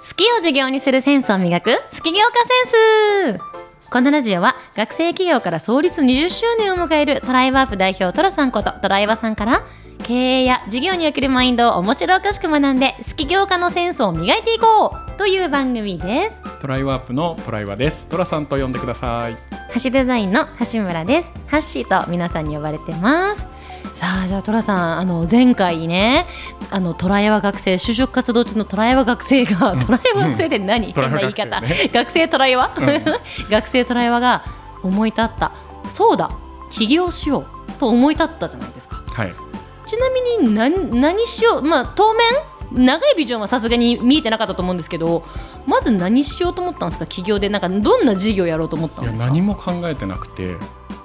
好きを事業にするセンスを磨く好き業家センス。このラジオは学生起業から創立20周年を迎えるトライワープ代表トラさんことトライワさんから経営や事業におけるマインドを面白おかしく学んで好き業家のセンスを磨いていこうという番組です。トライワープのトライワです。トラさんと呼んでください。橋デザインの橋村です。ハッシーと皆さんに呼ばれてますさあじゃあトラさんあの前回ねあのトライワ学生就職活動中のトライワ学生が、トライワ学生って何、トラ変な言い方、学生ね。学生トライワ、うん。学生トライワが思い立った。そうだ起業しようと思い立ったじゃないですか。はい。ちなみに何何しよう？まあ当面長いビジョンはさすがに見えてなかったと思うんですけどまず何しようと思ったんですか？起業でなんかどんな事業やろうと思ったんですか？何も考えてなくて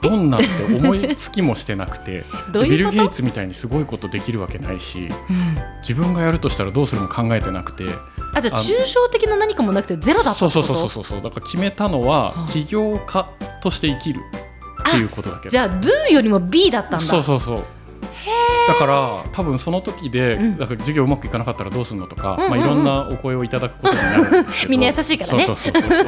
どんなって思いつきもしてなくて ビル・ゲイツみたいにすごいことできるわけないしうん。自分がやるとしたらどうするも考えてなくてあじゃあ抽象的な何かもなくてゼロだったそうそうそうそうそうだから決めたのははあ起業家として生きるっていうことだけど。じゃあ Do よりも B だったんだ。そうそうそうだから多分その時で、うん。だから授業うまくいかなかったらどうするのとか、うんうんうん。まあ、いろんなお声をいただくことになるんですけど。みんな優しいからね。そうそうそうそう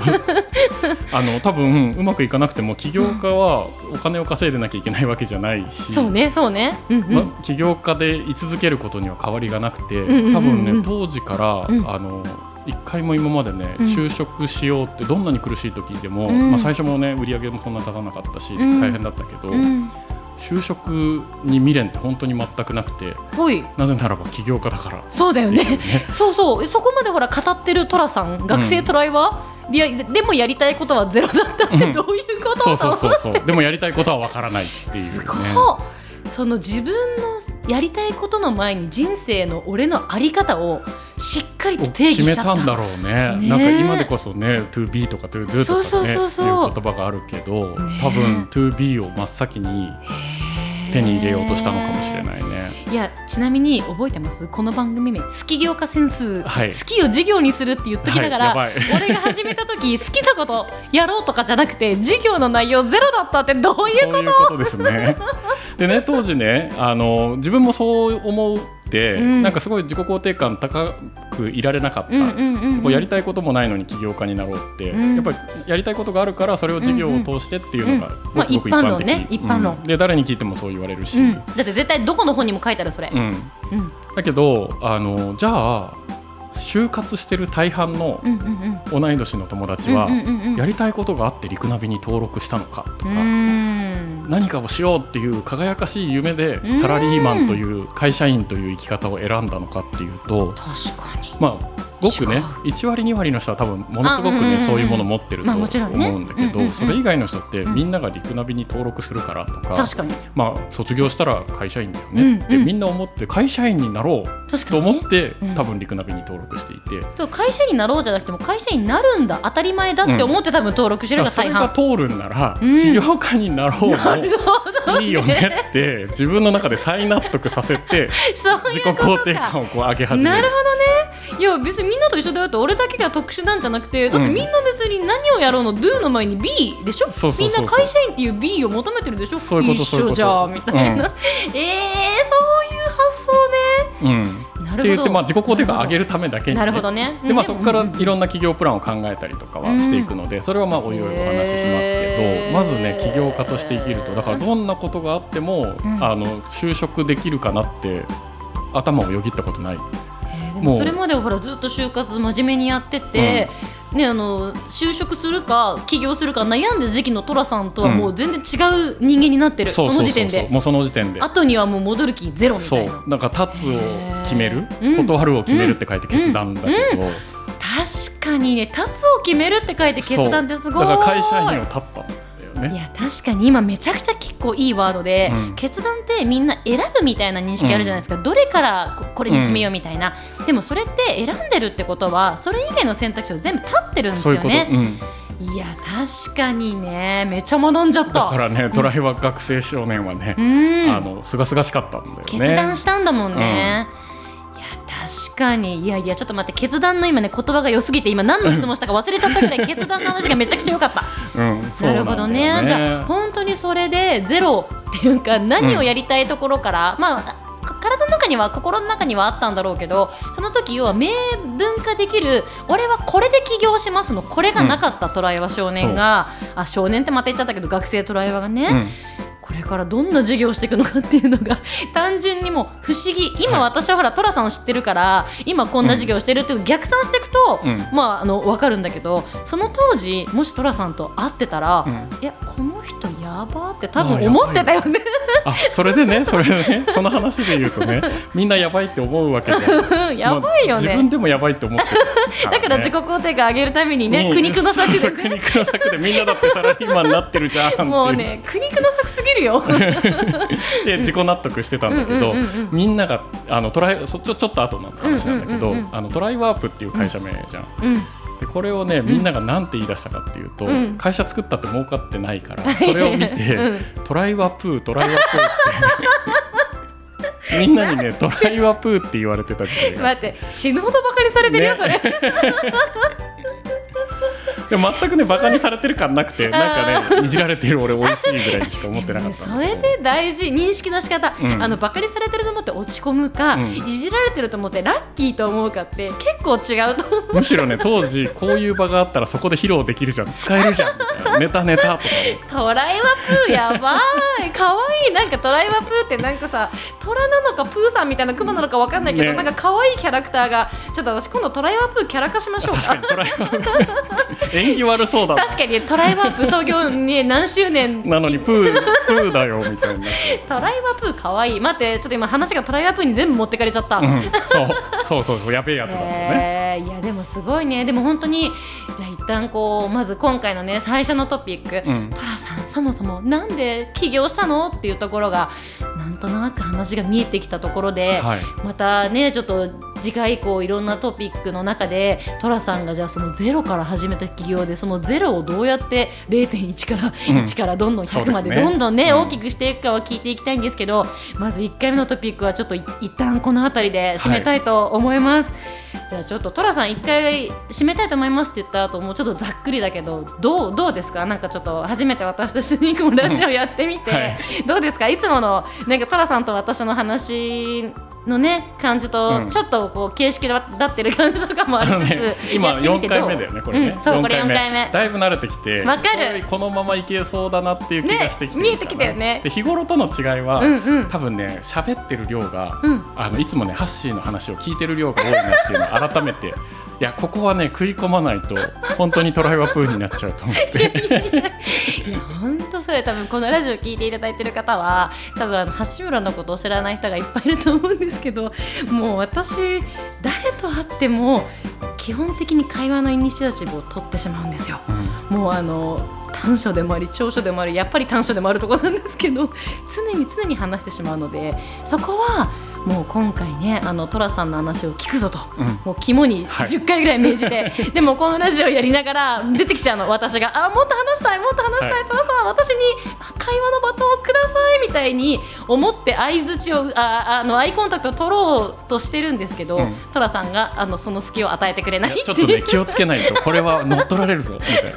あの多分うまくいかなくても起業家はお金を稼いでなきゃいけないわけじゃないし、そうねそうね。うんうん、まあ、起業家で居続けることには変わりがなくて、んうんうんうん。多分ね当時から、うん。あの一回も今までね、うん。就職しようってどんなに苦しい時でも、うん。まあ、最初もね売り上げもそんな立たなかったし、うん。大変だったけど、うん就職に未練って本当に全くなくてほい。なぜならば起業家だから。そうだよね。ね。そうそう。そこまでほら語ってるトラさん学生トライは、いやでもやりたいことはゼロだったってうん。どういうこと、そうそうそうそう。でもやりたいことはわからないっていうね。その自分のやりたいことの前に人生の俺のあり方をしっかりと定義決めしちゃった。たんだろうね。ね。えなんか今でこそね to be とか to do とかねそうそうそうそう。いう言葉があるけど、ね。え多分 to be を真っ先に手に入れようとしたのかもしれいないね。いやちなみに覚えてます？この番組名「好き業家センス」はい。好きを授業にするって言っときながら、はい俺が始めた時 好きなことやろうとかじゃなくて授業の内容ゼロだったってどういうそういうことですね。でね当時ねあの自分もそう思って、うん。なんかすごい自己肯定感高くいられなかった。こうやりたいこともないのに起業家になろうって、うん。やっぱりやりたいことがあるからそれを事業を通してっていうのがごく一般論ね的。一般論うん。で誰に聞いてもそう言われるし、うん、だって絶対どこの本にも書いてあるそれ、だけどあのじゃあ就活してる大半の同い年の友達うんはやりたいことがあってリクナビに登録したのかとうか、ん何かをしようっていう輝かしい夢でサラリーマンという会社員という生き方を選んだのかっていうと確かに。まあごくね違1割2割の人は多分ものすごくねそういうものを持ってるとまあ思うんだけどそれ以外の人ってうん。みんながリクナビに登録するからとか確かに。まあ卒業したら会社員だよね。ってみんな思って会社員になろうと思ってうん。多分リクナビに登録していて。そう会社になろうじゃなくても会社になるんだ当たり前だって思って多分登録してるまあそれが大半、が通るんならうん。起業家になろうもいいよねって自分の中で再納得させて自己肯定感をこう上げ始める。なるほどねいや別にみんなと一緒だよって俺だけが特殊なんじゃなくてだってうんみんな別に何をやろうの Do の前に B でしょ？みんな会社員っていう B を求めてるでしょ？そういうこと一緒じゃんみたいな、うん。えー、そういう発想ね。うん。なるほど。って言ってまあ自己肯定感を上げるためだけに、ね、なるほどね。でまあそこからうん。うんうんいろんな企業プランを考えたりとかはしていくので、それはまあおいおいお話ししますけどまずね起業家として生きるとだからどんなことがあっても、うん。あの就職できるかなって頭をよぎったことない。えーでもそれまではほらずっと就活真面目にやってて、ね、あの就職するか起業するか悩んでる時期の寅さんとはもう全然違う人間になってる、その時点で。もうその時点で。後にはもう戻る気ゼロみそうたいな。なんか立つを決める？断るを決めるって書いて決断だけど、確かにね立つを決めるって書いて決断ってすごい。だから会社員を立ったね。いや確かに今めちゃくちゃ結構いいワードで、うん。決断ってみんな選ぶみたいな認識あるじゃないですか、どれからここれに決めようみたいな、でもそれって選んでるってことはそれ以外の選択肢を全部立ってるんですよね。うん、いや確かにね。めちゃ学んじゃった。だからね、トライは学生少年はねう、ん。あの清々しかったんだよね。決断したんだもんね、いや確かに。いやいやちょっと待って決断の今ね言葉が良すぎて今何の質問したか忘れちゃったぐらい決断の話がめちゃくちゃ良かった。うん、そうなるほどね。じゃあ本当にそれでゼロっていうか何をやりたいところから、まあか体の中中には心の中にはあったんだろうけどその時要は明文化できる俺はこれで起業しますのこれがなかったトライワ少年が、あ少年ってまた言っちゃったけど学生トライワがね、うんこれからどんな授業をしていくのかっていうのが 単純にもう不思議。今はい。私はほら寅さんを知ってるから今こんな授業をしてるっていう逆算していくと、うん。まああの分かるんだけどその当時もし寅さんと会ってたら、うん。いやこの人やばって多分思ってたよね。あそれでねそれでね その話で言うとねみんなやばいって思うわけじゃん。やばいよまあ自ね、分でもやばいって思ってる。だから自己肯定感上げるためにね、うん苦肉の策でね。肉の策でみんなだってサラリーマンになってるじゃんもうね苦肉の策すぎるよ。で自己納得してたんだけど、みんながあのトライそちょちょっと後の話なんだけど、あのトライワープっていう会社名じゃん。うんでこれをねみんなが何て言い出したかっていうと、うん。会社作ったって儲かってないからそれを見て、うん。トライワプートライワプーってみんなにねトライワプーって言われてた時代が待って死ぬほどバカにされてるよ、ね。それ。でも全くねバカにされてる感なくてなんかねいじられてる俺美味しいぐらいにしか思ってなかった。それで大事認識の仕方、うん。あのバカにされてると思って落ち込むか、うん。いじられてると思ってラッキーと思うかって結構違うと思う。むしろね当時こういう場があったらそこで披露できるじゃん。使えるじゃんみたいな。ネタネタとかトライワプーやばい。かわい。いなんかトライワプーってなんかさ虎なのかプーさんみたいなクマなのかわかんないけど、ね。なんか可愛いキャラクターが。ちょっと私今度トライワプーキャラ化しましょうか確かにトライワプ演技悪そうだな。確かにトライワプー創業ね何周年。なのにプープーだよみたいな、トライワプーかわい。い待ってちょっと今話がトライワプーに全部持ってかれちゃった、うん、そうそうそうそうやべえやつだったね、えーいやでもすごいね。でも本当にじゃあ一旦こうまず今回のね最初のトピック、うん。トラさんそもそもなんで起業したのっていうところがなんとなく話が見えてきたところで、はい。またねちょっと次回以降いろんなトピックの中でトラさんがじゃあそのゼロから始めた起業でそのゼロをどうやって0.1からうん。1からどんどん100までどんどんね、うん大きくしていくかは聞いていきたいんですけどまず1回目のトピックはちょっとい一旦この辺りで締めたいと思います。じゃあちょっとトラさん一回締めたいと思いますって言った後もうちょっとざっくりだけどどうどうですか？なんかちょっと初めて私と一緒にこのラジオやってみて、どうですか？いつものなんかトラさんと私の話のね感じと、うん。ちょっとこう形式だってる感じとかもありつつ、あ のね、今4やってみてどう回目だよねこれね、うん、そうこれ4四回目。だいぶ慣れてきてわかる。このままいけそうだなっていう気がしてきてるね見えてきたよね。で日頃との違いは、うんうん。多分ね喋ってる量が、うん。あのいつもねハッシーの話を聞いてる量が多いなっていうのを改めていやここはね食い込まないと本当にトライワプーになっちゃうと思って いや本当それ多分このラジオ聞いていただいてる方は多分あの橋村のことを知らない人がいっぱいいると思うんですけどもう私誰と会っても基本的に会話のイニシアチブを取ってしまうんですよ。もうあの短所でもあり長所でもありやっぱり短所でもあるところなんですけど常に常に話してしまうのでそこはもう今回ねあの寅さんの話を聞くぞと、うん。もう肝にはい。10回ぐらい命じて、でもこのラジオやりながら出てきちゃうの。私があもっと話したいもっと話したい、はい。寅さん私に会話のバトンをくださいみたいに思って相づちをああのアイコンタクトを取ろうとしてるんですけどうん。寅、さんがあのその隙を与えてくれないちょっとね気をつけないと。これは乗っ取られるぞみたいな。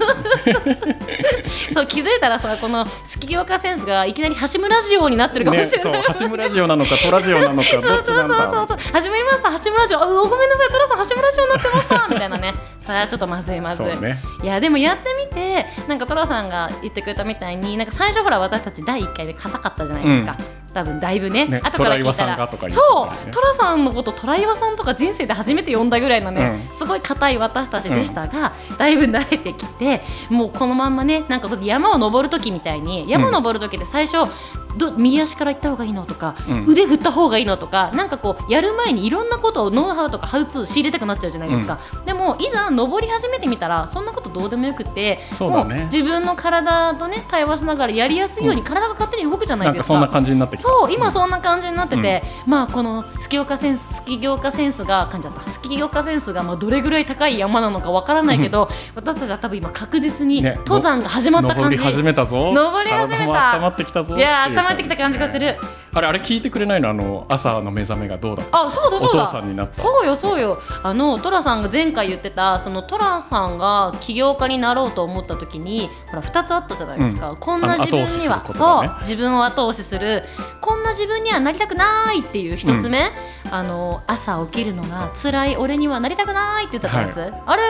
そう気づいたらさこのスキギオカセンスがいきなり橋村ジオになってるかもね、しれない。そう橋村ジオなのかトラジオなのかそうそうそうそう。そう始まりました。橋村ジオあうごめんなさい。トラさん橋村ジオになってました。みたいなね。それはちょっとまずいまずい、ね。いやでもやってみてなんかトラさんが言ってくれたみたいになんか最初ほら私たち第1回目硬かったじゃないですか、多分だいぶね。ね後から聞いたら。そう。トラさんのことトライワさんとか人生で初めて呼んだぐらいのね、うすごい硬い私たちでしたが、だいぶ慣れてきてもうこのまんまねなんか山を登る時みたいに山登る時で最初、ど右足から行った方がいいのとか、うん。腕振った方がいいのとかなんかこうやる前にいろんなことをノウハウとかハウツー仕入れたくなっちゃうじゃないですか、でもいざ登り始めてみたらそんなことどうでもよくてね。もう自分の体とね対話しながらやりやすいようにうん。体が勝手に動くじゃなですか。ないんかそんな感じになってきた。そう今そんな感じになってて、まあこのスキ業家センススキ業家センスが噛んじゃった。スキ業家センスがまあどれぐらい高い山なのかわからないけど、私たちは多分今確実にね登山が始まった感じ、登り始めたぞ。登り始めた。温まってきたぞいや温まってきた感じがする。あれあれ聞いてくれないの？あの朝の目覚めがどうだあそうだそうだ。お父さんになった。そうよそうよ。あのトラさんが前回言ってたそのトラさんが起業家になろうと思った時にほら2つあったじゃないですか、うん。こんな自分には、ね。そう。自分を後押しする。こんな自分にはなりたくないっていう一つ目、あの朝起きるのが辛い俺にはなりたくないって言ってたやつ、あれ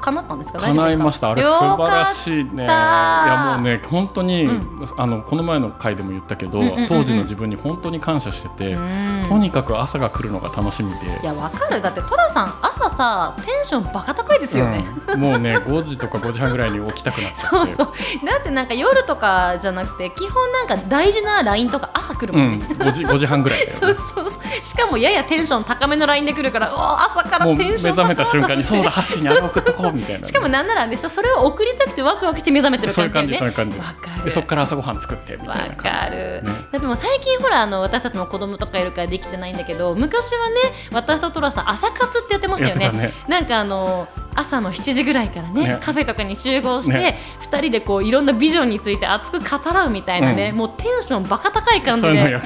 叶ったんですか？叶いました。あれ素晴らしいね。いやもうね本当に、うん。あのこの前の回でも言ったけど、うんうんうんうん。当時の自分に本当に感謝してて、うん。とにかく朝が来るのが楽しみで。いやわかる。だってトラさん朝さテンションバカ高いですよね、うん。もうね5時とか5時半ぐらいに起きたくなっちゃって。そうそう。だってなんか夜とかじゃなくて基本なんか大事な LINE とか朝来るうん、もん。ね、5, 時5時半ぐらいね。そうそうしかもややテンション高めの LINE で来るからうわ朝からテンション目覚めた瞬間にそうだ箸にあれ送っとこうみたいなね、しかもなんならでしょ？それを送りたくてワクワクして目覚めてるそう感じだよね。いう感じそういう感じ。わかるでそこから朝ごはん作ってみわたいな感じ。かる、ね。だってもう最近ほらあの私たちも子供とかいるからできてないんだけど昔はね私とトラさん朝活ってやってましたよね。ね。なんかあの朝の7時ぐらいからねね。カフェとかに集合して、ね。2人でこういろんなビジョンについて熱く語らうみたいなね、うん。もうテンションバカ高い感じで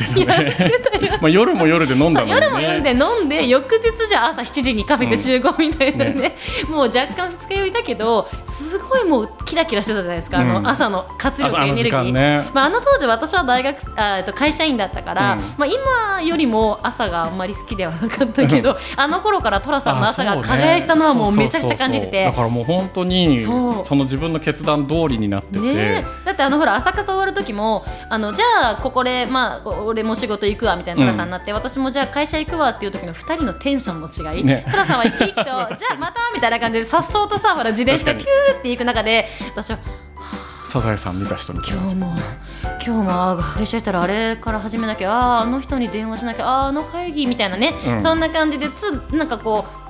まあ夜も夜で飲んだのにね。夜も夜で飲んで翌日じゃあ朝7時にカフェで集合みたいなね,、うん。ね。もう若干二日酔いだけどすごいもうキラキラしてたじゃないですか、あうん。の朝の活力エネルギー。まあ、あの当時私は大学あえっと会社員だったから、うん。まあ、今よりも朝があんまり好きではなかったけどあの頃から寅さんの朝が輝いてたのはもう。めちゃくちゃ感じてて。だからもう本当にその自分の決断通りになってて、ね。えだってあのほら朝活終わる時もあのじゃあここでまあ俺も仕事行くわみたいな寅さんになって、私もじゃあ会社行くわっていう時の2人のテンションの違い、ね。寅さんは生き生きと じゃあまたみたいな感じでさっそうとさほら自転車で確キューって行く中で私は サザエさん見た人みたいな。今日も今日も会社行ったらあれから始めなきゃあーあの人に電話しなきゃあーあの会議みたいなね、うん。そんな感じでつなんかこう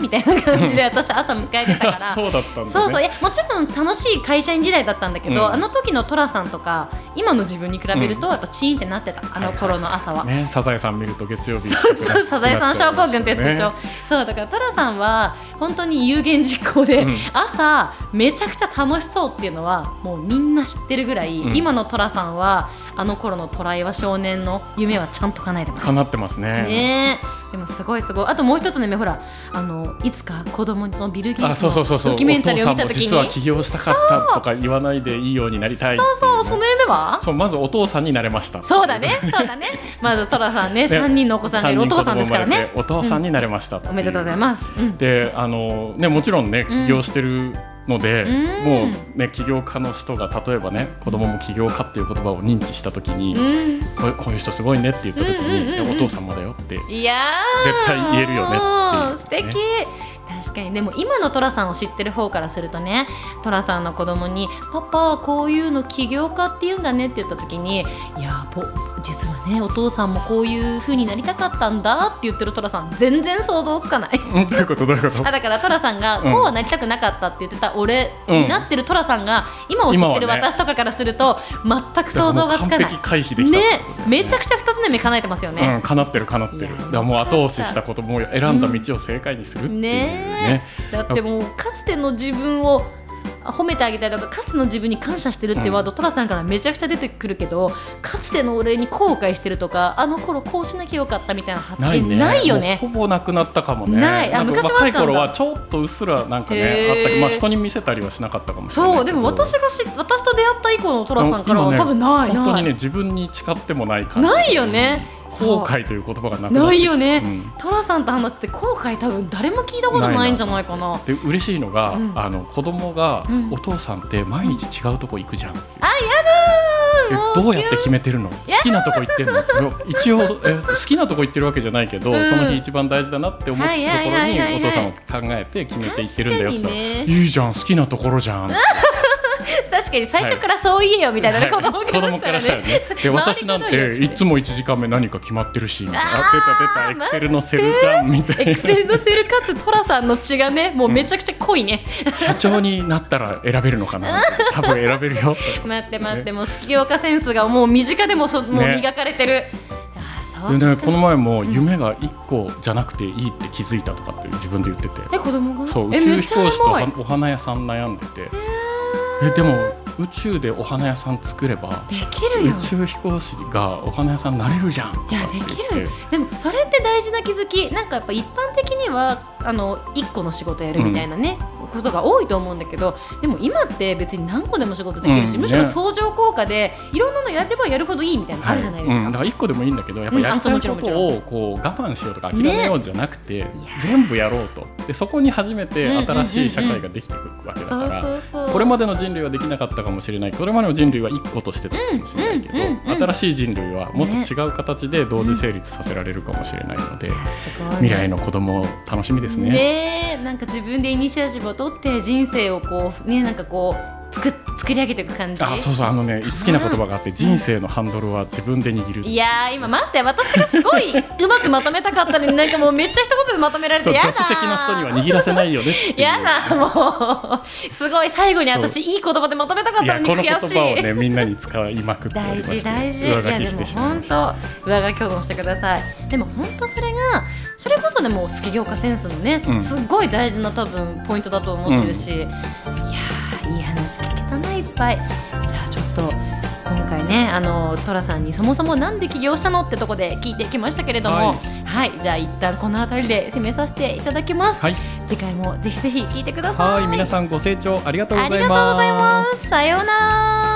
みたいな感じで私朝迎えてたから。そうだったんだね。そうそう。いやもちろん楽しい会社員時代だったんだけど、うん。あの時の寅さんとか今の自分に比べるとやっぱチーンってなってた、あの頃の朝は。ねサザエさん見ると月曜日そうサザエさん症候群ってやつでしょ、ね。そうだから寅さんは本当に有言実行で、うん。朝めちゃくちゃ楽しそうっていうのはもうみんな知ってるぐらい、うん。今の寅さんはあの頃のトライは少年の夢はちゃんと叶えてます。叶ってますね。ね。えでもすごいすごい。あともう一つねほらあのいつか子供のビル・ゲイあツそうそうそうそう。のドキュメンタリーを見たお父時に実は起業したかったとか言わないでいいようになりたいそうそうその夢は？そうまずお父さんになれました。そうだね、そうだね。まずトラさんね、ね。三人のお子さんがいるお父さんですからね。お父さんになれましたっていおめでとうございます。うん。であのねもちろんね起業してるので、うん。もうね起業家の人が例えばね子供も起業家っていう言葉を認知した時に、うん。こういう人すごいねって言った時に、お父さんもだよっていやー。絶対言えるよねっていう素敵、確かに。でも今の寅さんを知ってる方からするとね寅さんの子供に「パパこういうの起業家って言うんだね」って言った時に「いやぼ実はねお父さんもこういう風になりたかったんだ」って言ってる寅さん全然想像つかない。うんどういうこと？どういうこと？あだから寅さんがうんこうはなりたくなかったって言ってた俺うんになってる寅さんが今を知ってる私とかからすると全く想像がつかない。ね。ねめちゃくちゃ夢叶えてますようねん、。叶ってる叶ってる。だもう後押ししたことも選んだ道を正解にするっていうね。ねえ。だってもうかつての自分を褒めてあげたいとかかつての自分に感謝してるってワード、トラさんからめちゃくちゃ出てくるけどかつての俺に後悔してるとかあの頃こうしなきゃよかったみたいな発言ないよね。もうほぼなくなったかもね。ない。あ昔はあったんだ。若い頃はちょっとうっすらなんかねあったけどまあ人に見せたりはしなかったかもしれないそうでも私がし私と出会った以降のトラさんからは、今ね多分ない。本当にね自分に誓ってもない感じ。ないよね後悔という。言葉がなくないよね、うん。トラさんと話してて後悔多分誰も聞いたことないんじゃないかな。で嬉しいのが、うん。あの子供が、うん。お父さんって毎日違うとこ行くじゃん。あやえだどうやって決めてるの？好きなとこ行ってんの？一応え好きなとこ行ってるわけじゃないけど、うん。その日一番大事だなって思ったところにお父さんを考えて決めて行ってるんだよって言ったら、いいじゃん好きなところじゃん 確かに最初からそう言えよみたいなね、はい。子供からしたらね。したらね。で 私なんていつも1時間目何か決まってるし あ出た出たエクセルのセルじゃんみたいな。エクセルのセルかつトラさんの血がねもうめちゃくちゃ濃いね、社長になったら選べるのかな。多分選べるよ。待って待ってもうスキオカセンスがもう身近でもそもうね磨かれてる、あーそう。でねこの前も夢が1個じゃなくていいって気づいたとかって自分で言ってて。え子供が？そう宇え宙飛行士とお花屋さん悩んでて。えでも宇宙でお花屋さん作ればできるよ。宇宙飛行士がお花屋さんになれるじゃん。いやできる。よでもそれって大事な気づき。なんかやっぱ一般的にはあの1個の仕事やるみたいなね、ことが多いと思うんだけどでも今って別に何個でも仕事できるし、うんむしろね。相乗効果でいろんなのやればやるほどいいみたいなのあるじゃないですか。うん、だから1個でもいいんだけどやっぱうん。やりたいことをこう我慢しようとか諦めようじゃなくて、全部やろうと。でそこに初めて新しい社会ができてくるわけだから。これまでの人類はできなかったかもしれない。これまでの人類は1個としてたかもしれないけど、うんうんうんうん。新しい人類はもっと違う形で同時成立させられるかもしれないので、ね未来の子供楽しみですね。ねえ。なんか自分でイニシアチブをとって人生をこうねなんかこう作り上げていく感じ？あそうそう。あのね好きな言葉があって、人生のハンドルは自分で握る。いやー今待って私がすごいうまくまとめたかったのになんかもうめっちゃ一言でまとめられてやだ助手席の人には握らせないよねいう。やだもう。すごい最後に私いい言葉でまとめたかったのにい。やこの言悔しい葉をねみんなに使いまくっており大まして事大事。い上書きしてしまいま本した。当上書き保存してください。でも本当それがそれこそでも好き業家センスのね、うん。すっごい大事な多分ポイントだと思ってるし、いやーいい話聞けたないっぱい。じゃあちょっと今回ねあのトラさんにそもそもなんで起業したのってとこで聞いてきましたけれども。ははい、じゃあ一旦この辺りで締めさせていただきます、はい。次回もぜひぜひ聞いてください。はい皆さんご清聴ありがとうございます。ありがとうございます。さようなら